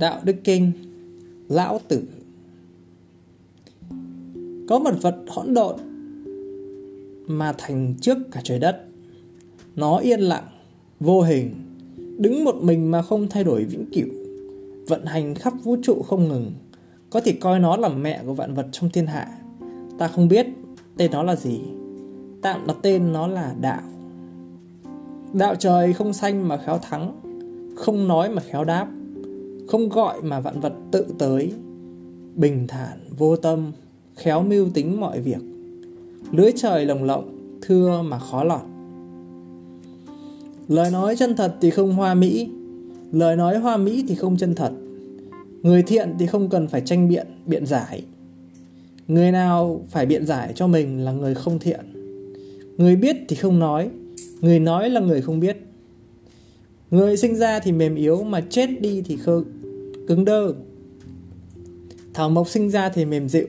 Đạo Đức Kinh Lão Tử. Có một vật hỗn độn mà thành trước cả trời đất. Nó yên lặng, vô hình Đứng một mình mà không thay đổi vĩnh cửu Vận hành khắp vũ trụ không ngừng. Có thể coi nó là mẹ của vạn vật trong thiên hạ. Ta không biết tên nó là gì. Tạm đặt tên nó là đạo. Đạo trời không xanh mà khéo thắng Không nói mà khéo đáp. Không gọi mà vạn vật tự tới. Bình thản, vô tâm Khéo mưu tính mọi việc. Lưới trời lồng lộng Thưa mà khó lọt. Lời nói chân thật thì không hoa mỹ. Lời nói hoa mỹ thì không chân thật. Người thiện thì không cần phải tranh biện, biện giải. Người nào phải biện giải cho mình là người không thiện. Người biết thì không nói. Người nói là người không biết. Người sinh ra thì mềm yếu Mà chết đi thì khơ, cứng đơ. Thảo mộc sinh ra thì mềm dịu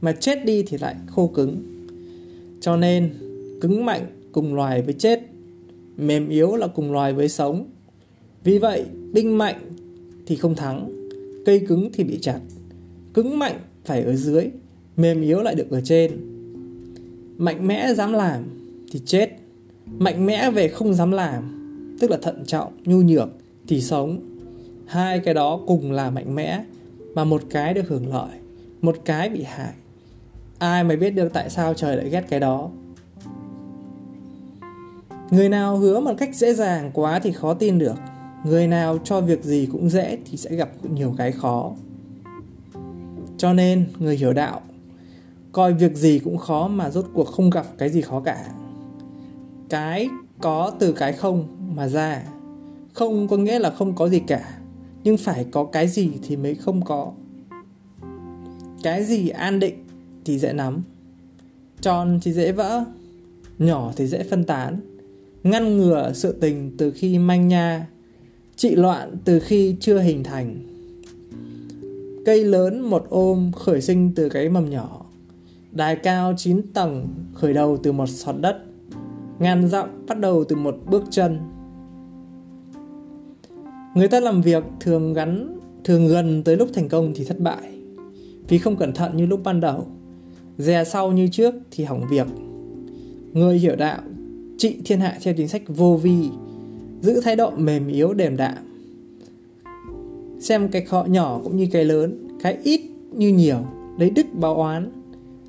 Mà chết đi thì lại khô cứng. Cho nên Cứng mạnh cùng loài với chết Mềm yếu là cùng loài với sống. Vì vậy binh mạnh thì không thắng Cây cứng thì bị chặt. Cứng mạnh phải ở dưới Mềm yếu lại được ở trên. Mạnh mẽ dám làm Thì chết Mạnh mẽ về không dám làm Tức là thận trọng, nhu nhược Thì sống. Hai cái đó cùng là mạnh mẽ, Mà một cái được hưởng lợi, Một cái bị hại. Ai mà biết được tại sao trời lại ghét cái đó? Người nào hứa một cách dễ dàng quá thì khó tin được. Người nào cho việc gì cũng dễ thì sẽ gặp nhiều cái khó. Cho nên, người hiểu đạo, Coi việc gì cũng khó mà rốt cuộc không gặp cái gì khó cả. Cái có từ cái không mà ra, Không có nghĩa là không có gì cả. Nhưng phải có cái gì thì mới không có. Cái gì an định thì dễ nắm. Tròn thì dễ vỡ, Nhỏ thì dễ phân tán. Ngăn ngừa sự tình từ khi manh nha, Trị loạn từ khi chưa hình thành. Cây lớn một ôm khởi sinh từ cái mầm nhỏ. Đài cao 9 tầng khởi đầu từ một sọt đất. Ngàn dặm bắt đầu từ một bước chân. Người ta làm việc thường gắn, thường gần tới lúc thành công thì thất bại. Vì không cẩn thận như lúc ban đầu, Dè sau như trước thì hỏng việc. Người hiểu đạo, trị thiên hạ theo chính sách vô vi, Giữ thái độ mềm yếu, đềm đạm. Xem cái khó nhỏ cũng như cái lớn, Cái ít như nhiều, Lấy đức báo oán,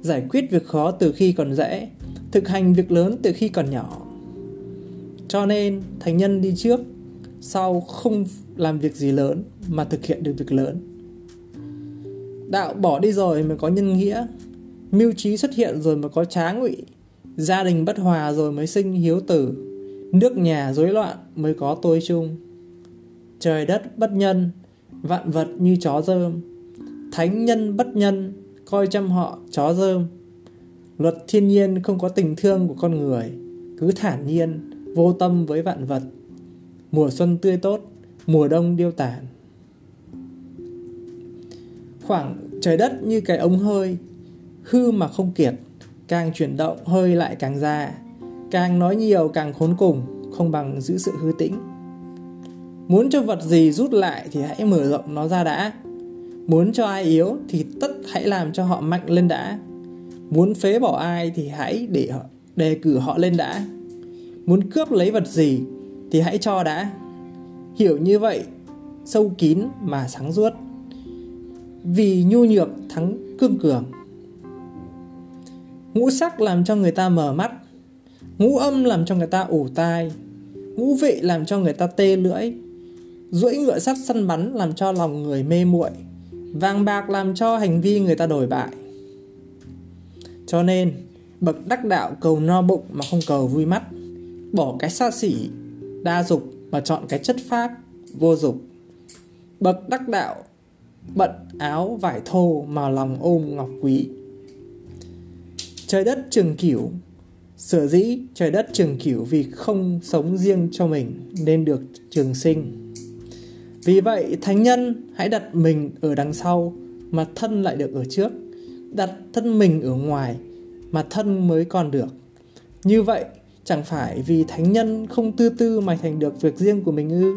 Giải quyết việc khó từ khi còn dễ, Thực hành việc lớn từ khi còn nhỏ. Cho nên thành nhân đi trước sau không làm việc gì lớn Mà thực hiện được việc lớn? Đạo bỏ đi rồi mới có nhân nghĩa. Mưu trí xuất hiện rồi mới có trá ngụy. Gia đình bất hòa rồi mới sinh hiếu tử. Nước nhà rối loạn mới có tôi chung. Trời đất bất nhân, Vạn vật như chó rơm. Thánh nhân bất nhân, Coi chăm họ chó rơm. Luật thiên nhiên không có tình thương của con người. Cứ thản nhiên, Vô tâm với vạn vật. Mùa xuân tươi tốt, Mùa đông điêu tàn. Khoảng trời đất như cái ống hơi, Hư mà không kiệt, Càng chuyển động hơi lại càng ra Càng nói nhiều càng khốn cùng, Không bằng giữ sự hư tĩnh. Muốn cho vật gì rút lại Thì hãy mở rộng nó ra đã. Muốn cho ai yếu Thì tất hãy làm cho họ mạnh lên đã. Muốn phế bỏ ai Thì hãy để họ, đề cử họ lên đã. Muốn cướp lấy vật gì thì hãy cho đã. Hiểu như vậy, Sâu kín mà sáng suốt. Vì nhu nhược thắng cương cường. Ngũ sắc làm cho người ta mở mắt. Ngũ âm làm cho người ta ủ tai. Ngũ vị làm cho người ta tê lưỡi. Duỗi ngựa sắt săn bắn làm cho lòng người mê muội. Vàng bạc làm cho hành vi người ta đổi bại. Cho nên, Bậc đắc đạo cầu no bụng mà không cầu vui mắt. Bỏ cái xa xỉ Đa dục mà chọn cái chất phác Vô dục Bậc đắc đạo, Bận áo vải thô mà lòng ôm ngọc quý Trời đất trường cửu Sở dĩ trời đất trường cửu vì không sống riêng cho mình nên được trường sinh. Vì vậy, thánh nhân hãy đặt mình ở đằng sau mà thân lại được ở trước. Đặt thân mình ở ngoài mà thân mới còn được. Như vậy chẳng phải vì thánh nhân không tư tư mà thành được việc riêng của mình ư.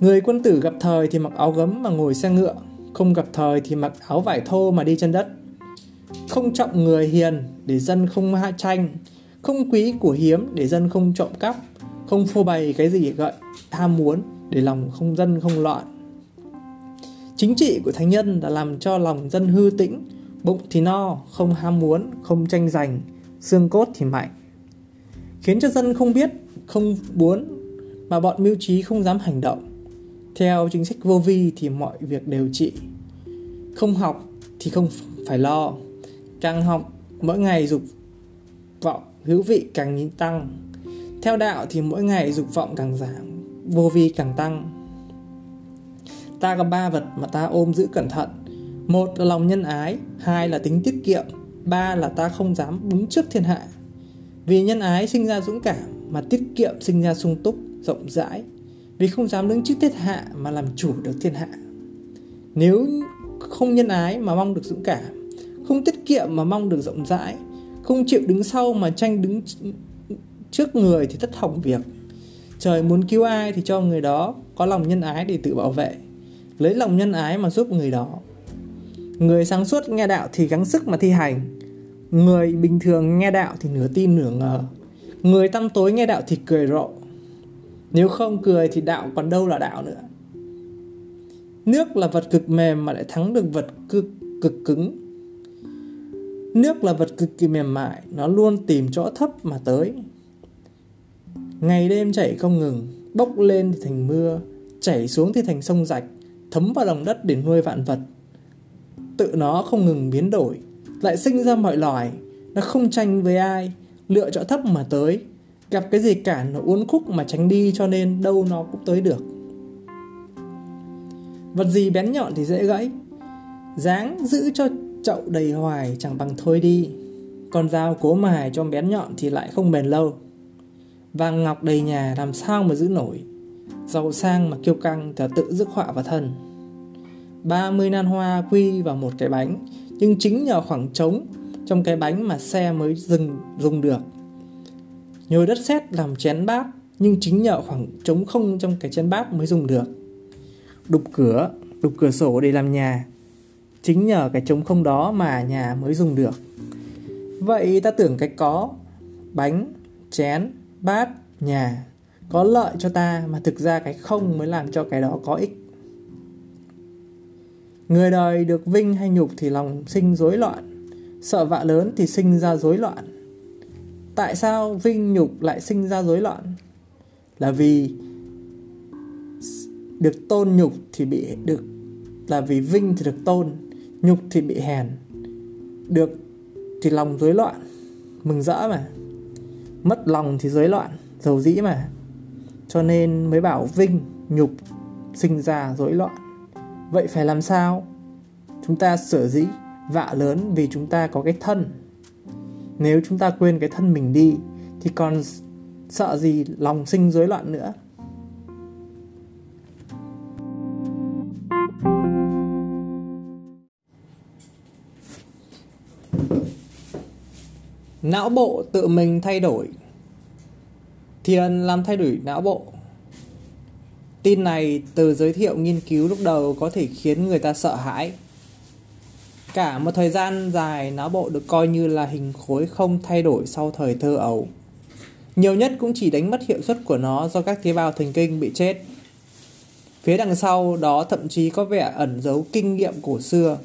Người quân tử gặp thời thì mặc áo gấm mà ngồi xe ngựa, không gặp thời thì mặc áo vải thô mà đi chân đất. Không trọng người hiền để dân không hạ tranh, không quý của hiếm để dân không trộm cắp, không phô bày cái gì gợi ham muốn để lòng không dân không loạn. Chính trị của thánh nhân là làm cho lòng dân hư tĩnh, bụng thì no, không ham muốn, không tranh giành, xương cốt thì mạnh. Khiến cho dân không biết, không muốn, mà bọn mưu trí không dám hành động. Theo chính sách vô vi thì mọi việc đều trị. Không học thì không phải lo. Càng học, mỗi ngày dục vọng hữu vị càng tăng. Theo đạo thì mỗi ngày dục vọng càng giảm, vô vi càng tăng. Ta có ba vật mà ta ôm giữ cẩn thận. Một là lòng nhân ái, hai là tính tiết kiệm, ba là ta không dám đứng trước thiên hạ. Vì nhân ái sinh ra dũng cảm, mà tiết kiệm sinh ra sung túc, rộng rãi. Vì không dám đứng trước thiên hạ mà làm chủ được thiên hạ. Nếu không nhân ái mà mong được dũng cảm, không tiết kiệm mà mong được rộng rãi, không chịu đứng sau mà tranh đứng trước người thì thất hỏng việc. Trời muốn cứu ai thì cho người đó có lòng nhân ái để tự bảo vệ. Lấy lòng nhân ái mà giúp người đó. Người sáng suốt nghe đạo thì gắng sức mà thi hành. Người bình thường nghe đạo thì nửa tin nửa ngờ. Người tăm tối nghe đạo thì cười rộ. Nếu không cười thì đạo còn đâu là đạo nữa. Nước là vật cực mềm mà lại thắng được vật cực, cực cứng. Nước là vật cực kỳ mềm mại, nó luôn tìm chỗ thấp mà tới. Ngày đêm chảy không ngừng, bốc lên thì thành mưa, chảy xuống thì thành sông rạch, thấm vào lòng đất để nuôi vạn vật. Tự nó không ngừng biến đổi, lại sinh ra mọi loài, nó không tranh với ai, lựa chọn thấp mà tới, gặp cái gì cả nó uốn khúc mà tránh đi cho nên đâu nó cũng tới được. Vật gì bén nhọn thì dễ gãy, dáng giữ cho chậu đầy hoài chẳng bằng thôi đi, còn dao cố mài cho bén nhọn thì lại không bền lâu. Vàng ngọc đầy nhà làm sao mà giữ nổi. Giàu sang mà kiêu căng thì tự rước họa vào thân. 30 nan hoa quy vào một cái bánh. Nhưng chính nhờ khoảng trống Trong cái bánh mà xe mới dừng dùng được. Nhồi đất sét làm chén bát Nhưng chính nhờ khoảng trống không trong cái chén bát mới dùng được. Đục cửa, đục cửa sổ để làm nhà. Chính nhờ cái trống không đó mà nhà mới dùng được. Vậy ta tưởng cái có Bánh, chén, bát, nhà có lợi cho ta mà thực ra cái không mới làm cho cái đó có ích. Người đời được vinh hay nhục thì lòng sinh rối loạn, sợ vạ lớn thì sinh ra rối loạn. Tại sao vinh nhục lại sinh ra rối loạn? Là vì được tôn nhục thì bị được là vì vinh thì được tôn, nhục thì bị hèn. Được thì lòng rối loạn, mừng rỡ mà mất lòng thì rối loạn dầu dĩ mà cho nên mới bảo vinh nhục sinh ra rối loạn vậy phải làm sao? Chúng ta sở dĩ vạ lớn vì chúng ta có cái thân. Nếu chúng ta quên cái thân mình đi, thì còn sợ gì lòng sinh rối loạn nữa? Não bộ tự mình thay đổi. Thiền làm thay đổi não bộ tin này từ giới thiệu nghiên cứu lúc đầu có thể khiến người ta sợ hãi. Cả một thời gian dài não bộ được coi như là hình khối không thay đổi sau thời thơ ấu. Nhiều nhất cũng chỉ đánh mất hiệu suất của nó do các tế bào thần kinh bị chết. Phía đằng sau đó thậm chí có vẻ ẩn giấu kinh nghiệm cổ xưa.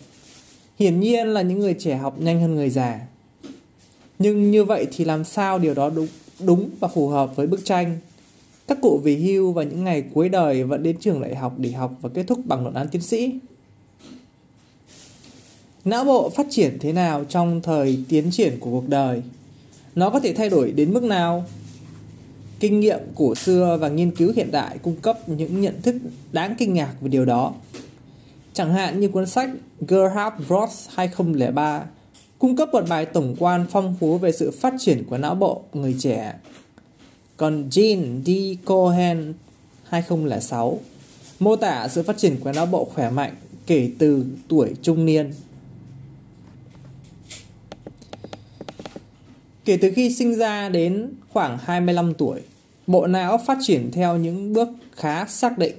Hiển nhiên là những người trẻ học nhanh hơn người già. Nhưng như vậy thì làm sao điều đó đúng, đúng và phù hợp với bức tranh? Các cụ về hưu vào những ngày cuối đời vẫn đến trường đại học để học và kết thúc bằng luận án tiến sĩ. Não bộ phát triển thế nào trong thời tiến triển của cuộc đời? Nó có thể thay đổi đến mức nào? Kinh nghiệm cổ xưa và nghiên cứu hiện đại cung cấp những nhận thức đáng kinh ngạc về điều đó. Chẳng hạn như cuốn sách Gerhard Ross 2003 cung cấp một bài tổng quan phong phú về sự phát triển của não bộ người trẻ. Còn Jean D. Cohen 2006 mô tả sự phát triển của não bộ khỏe mạnh kể từ tuổi trung niên. Kể từ khi sinh ra đến khoảng 25 tuổi, bộ não phát triển theo những bước khá xác định.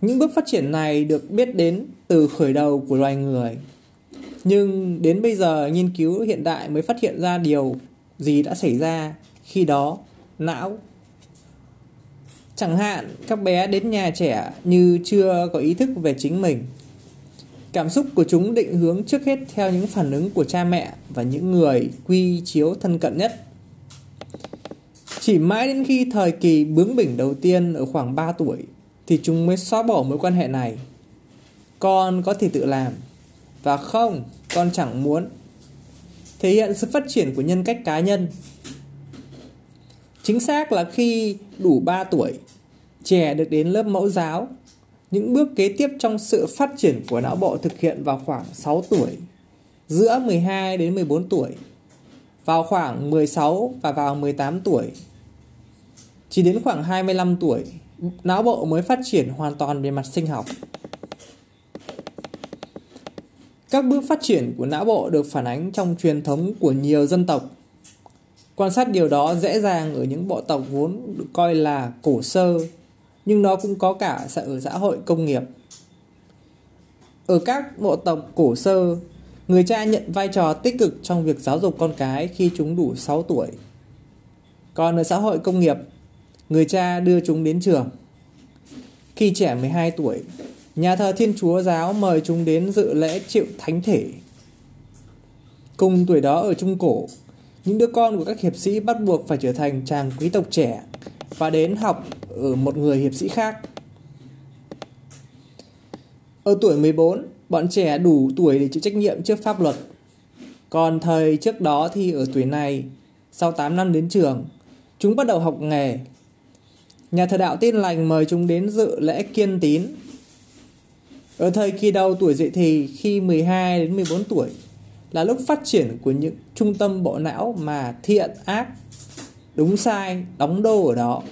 Những bước phát triển này được biết đến từ khởi đầu của loài người. Nhưng đến bây giờ nghiên cứu hiện đại mới phát hiện ra điều gì đã xảy ra khi đó não Chẳng hạn các bé đến nhà trẻ như chưa có ý thức về chính mình. Cảm xúc của chúng định hướng trước hết theo những phản ứng của cha mẹ và những người quy chiếu thân cận nhất. Chỉ mãi đến khi thời kỳ bướng bỉnh đầu tiên ở khoảng 3 tuổi thì chúng mới xóa bỏ mối quan hệ này. Con có thể tự làm và không, con chẳng muốn. Thể hiện sự phát triển của nhân cách cá nhân Chính xác là khi đủ 3 tuổi, trẻ được đến lớp mẫu giáo. Những bước kế tiếp trong sự phát triển của não bộ thực hiện vào khoảng 6 tuổi, giữa 12 đến 14 tuổi, vào khoảng 16 và vào 18 tuổi. Chỉ đến khoảng 25 tuổi, não bộ mới phát triển hoàn toàn về mặt sinh học. Các bước phát triển của não bộ được phản ánh trong truyền thống của nhiều dân tộc Quan sát điều đó dễ dàng ở những bộ tộc vốn được coi là cổ sơ, nhưng nó cũng có cả ở xã hội công nghiệp. Ở các bộ tộc cổ sơ, người cha nhận vai trò tích cực trong việc giáo dục con cái khi chúng đủ 6 tuổi. Còn ở xã hội công nghiệp, người cha đưa chúng đến trường. Khi trẻ 12 tuổi, nhà thờ Thiên Chúa giáo mời chúng đến dự lễ chịu thánh thể. Cùng tuổi đó ở Trung Cổ, những đứa con của các hiệp sĩ bắt buộc phải trở thành chàng quý tộc trẻ và đến học ở một người hiệp sĩ khác. Ở tuổi 14, bọn trẻ đủ tuổi để chịu trách nhiệm trước pháp luật. Còn thời trước đó thì ở tuổi này, sau 8 năm đến trường, chúng bắt đầu học nghề. Nhà thờ đạo tin lành mời chúng đến dự lễ kiên tín. Ở thời kỳ đầu tuổi dậy thì khi 12 đến 14 tuổi, là lúc phát triển của những trung tâm bộ não mà thiện, ác, đúng sai, đóng đô ở đó.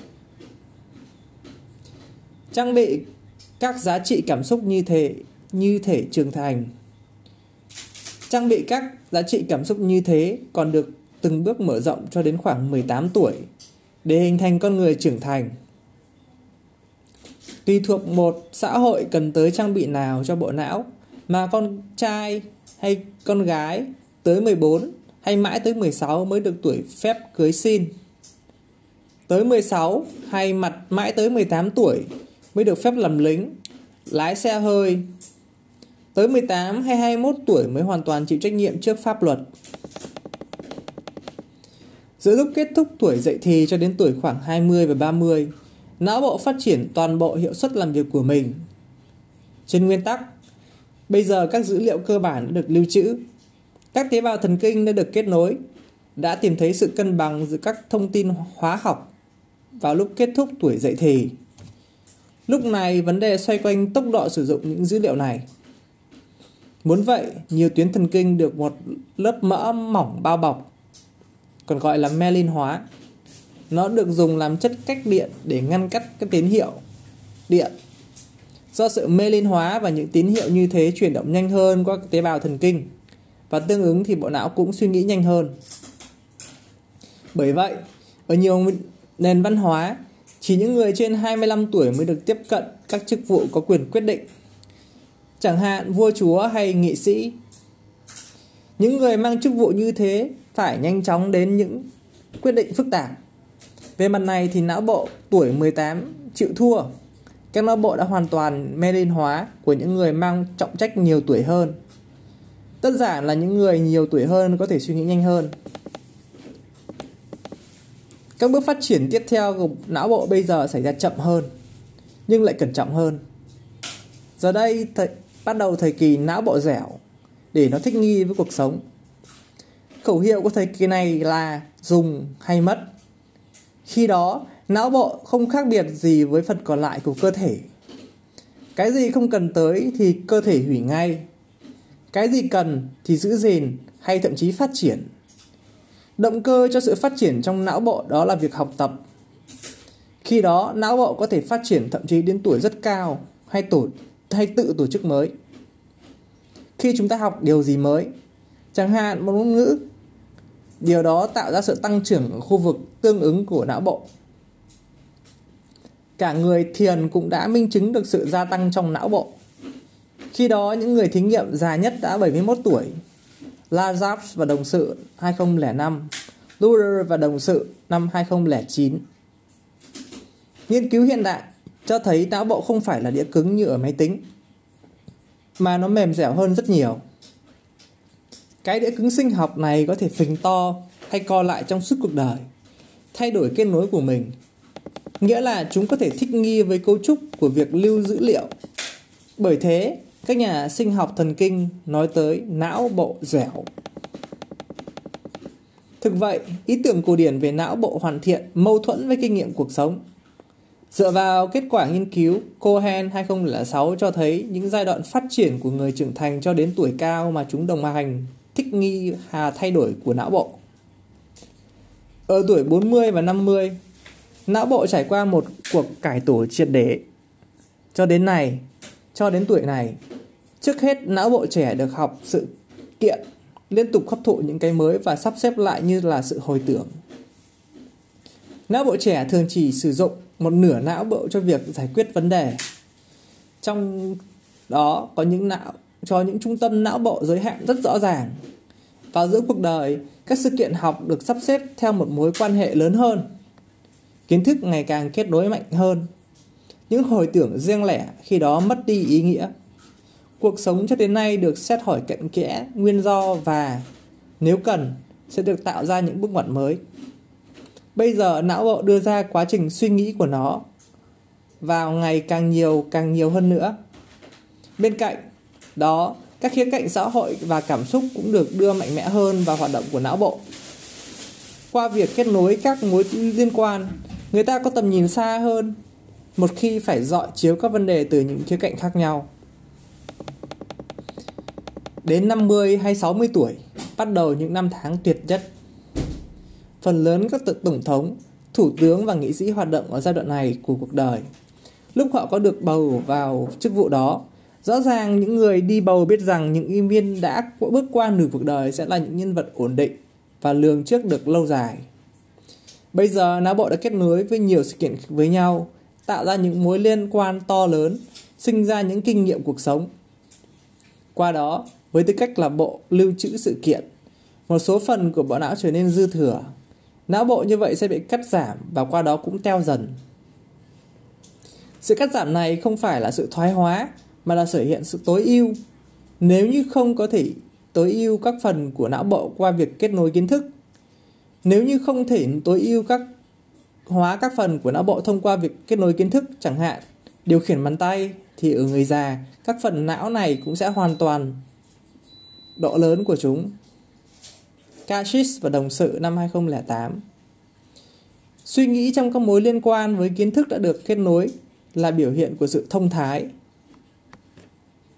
Trang bị các giá trị cảm xúc như thế, như thể trưởng thành. Trang bị các giá trị cảm xúc như thế còn được từng bước mở rộng cho đến khoảng 18 tuổi để hình thành con người trưởng thành. Tùy thuộc một xã hội cần tới trang bị nào cho bộ não mà con trai hay con gái tới 14 hay mãi tới 16 mới được tuổi phép cưới xin. Tới 16 hay mặt mãi tới 18 tuổi mới được phép làm lính, lái xe hơi. Tới 18 hay 21 tuổi mới hoàn toàn chịu trách nhiệm trước pháp luật. Giữa lúc kết thúc tuổi dậy thì cho đến tuổi khoảng 20 và 30, não bộ phát triển toàn bộ hiệu suất làm việc của mình. Trên nguyên tắc, bây giờ các dữ liệu cơ bản đã được lưu trữ các tế bào thần kinh đã được kết nối, đã tìm thấy sự cân bằng giữa các thông tin hóa học vào lúc kết thúc tuổi dậy thì. Lúc này vấn đề xoay quanh tốc độ sử dụng những dữ liệu này. Muốn vậy, nhiều tuyến thần kinh được một lớp mỡ mỏng bao bọc, còn gọi là myelin hóa. Nó được dùng làm chất cách điện để ngăn cắt các tín hiệu điện. Do sự mê liên hóa và những tín hiệu như thế chuyển động nhanh hơn qua tế bào thần kinh, và tương ứng thì bộ não cũng suy nghĩ nhanh hơn. Bởi vậy, ở nhiều nền văn hóa, chỉ những người trên 25 tuổi mới được tiếp cận các chức vụ có quyền quyết định. Chẳng hạn vua chúa hay nghị sĩ. Những người mang chức vụ như thế phải nhanh chóng đến những quyết định phức tạp. Về mặt này thì não bộ tuổi 18 chịu thua. Các não bộ đã hoàn toàn mê linh hóa của những người mang trọng trách nhiều tuổi hơn. Tất giản là những người nhiều tuổi hơn có thể suy nghĩ nhanh hơn. Các bước phát triển tiếp theo của não bộ bây giờ xảy ra chậm hơn, nhưng lại cẩn trọng hơn. Giờ đây th- bắt đầu thời kỳ não bộ dẻo để nó thích nghi với cuộc sống. Khẩu hiệu của thời kỳ này là dùng hay mất. Khi đó, não bộ không khác biệt gì với phần còn lại của cơ thể. Cái gì không cần tới thì cơ thể hủy ngay. Cái gì cần thì giữ gìn hay thậm chí phát triển. Động cơ cho sự phát triển trong não bộ đó là việc học tập. Khi đó, não bộ có thể phát triển thậm chí đến tuổi rất cao hay tổ, hay tự tổ chức mới. Khi chúng ta học điều gì mới, chẳng hạn một ngôn ngữ, điều đó tạo ra sự tăng trưởng ở khu vực tương ứng của não bộ cả người thiền cũng đã minh chứng được sự gia tăng trong não bộ. Khi đó những người thí nghiệm già nhất đã 71 tuổi. Lazarus và đồng sự 2005, Luder và đồng sự năm 2009. Nghiên cứu hiện đại cho thấy não bộ không phải là đĩa cứng như ở máy tính, mà nó mềm dẻo hơn rất nhiều. Cái đĩa cứng sinh học này có thể phình to hay co lại trong suốt cuộc đời, thay đổi kết nối của mình. Nghĩa là chúng có thể thích nghi với cấu trúc của việc lưu dữ liệu. Bởi thế, các nhà sinh học thần kinh nói tới não bộ dẻo. Thực vậy, ý tưởng cổ điển về não bộ hoàn thiện mâu thuẫn với kinh nghiệm cuộc sống. Dựa vào kết quả nghiên cứu, Cohen 2006 cho thấy những giai đoạn phát triển của người trưởng thành cho đến tuổi cao mà chúng đồng hành thích nghi hà thay đổi của não bộ. Ở tuổi 40 và 50, não bộ trải qua một cuộc cải tổ triệt để. Cho đến này, cho đến tuổi này, trước hết não bộ trẻ được học sự kiện, liên tục hấp thụ những cái mới và sắp xếp lại như là sự hồi tưởng. Não bộ trẻ thường chỉ sử dụng một nửa não bộ cho việc giải quyết vấn đề. Trong đó có những não cho những trung tâm não bộ giới hạn rất rõ ràng. Vào giữa cuộc đời, các sự kiện học được sắp xếp theo một mối quan hệ lớn hơn. Kiến thức ngày càng kết nối mạnh hơn. Những hồi tưởng riêng lẻ khi đó mất đi ý nghĩa. Cuộc sống cho đến nay được xét hỏi cận kẽ, nguyên do và nếu cần sẽ được tạo ra những bước ngoặt mới. Bây giờ não bộ đưa ra quá trình suy nghĩ của nó vào ngày càng nhiều càng nhiều hơn nữa. Bên cạnh đó, các khía cạnh xã hội và cảm xúc cũng được đưa mạnh mẽ hơn vào hoạt động của não bộ. Qua việc kết nối các mối liên quan, người ta có tầm nhìn xa hơn một khi phải dọi chiếu các vấn đề từ những khía cạnh khác nhau. Đến 50 hay 60 tuổi, bắt đầu những năm tháng tuyệt nhất. Phần lớn các tổng thống, thủ tướng và nghị sĩ hoạt động ở giai đoạn này của cuộc đời. Lúc họ có được bầu vào chức vụ đó, Rõ ràng những người đi bầu biết rằng những ứng viên đã bước qua nửa cuộc đời sẽ là những nhân vật ổn định và lường trước được lâu dài. Bây giờ não bộ đã kết nối với nhiều sự kiện với nhau, tạo ra những mối liên quan to lớn, sinh ra những kinh nghiệm cuộc sống. Qua đó, với tư cách là bộ lưu trữ sự kiện, một số phần của bộ não trở nên dư thừa. Não bộ như vậy sẽ bị cắt giảm và qua đó cũng teo dần. Sự cắt giảm này không phải là sự thoái hóa mà là thể hiện sự tối ưu. Nếu như không có thể tối ưu các phần của não bộ qua việc kết nối kiến thức, nếu như không thể tối ưu các, hóa các phần của não bộ thông qua việc kết nối kiến thức, chẳng hạn, điều khiển bàn tay, thì ở người già, các phần não này cũng sẽ hoàn toàn độ lớn của chúng. Kashis và đồng sự năm 2008 Suy nghĩ trong các mối liên quan với kiến thức đã được kết nối là biểu hiện của sự thông thái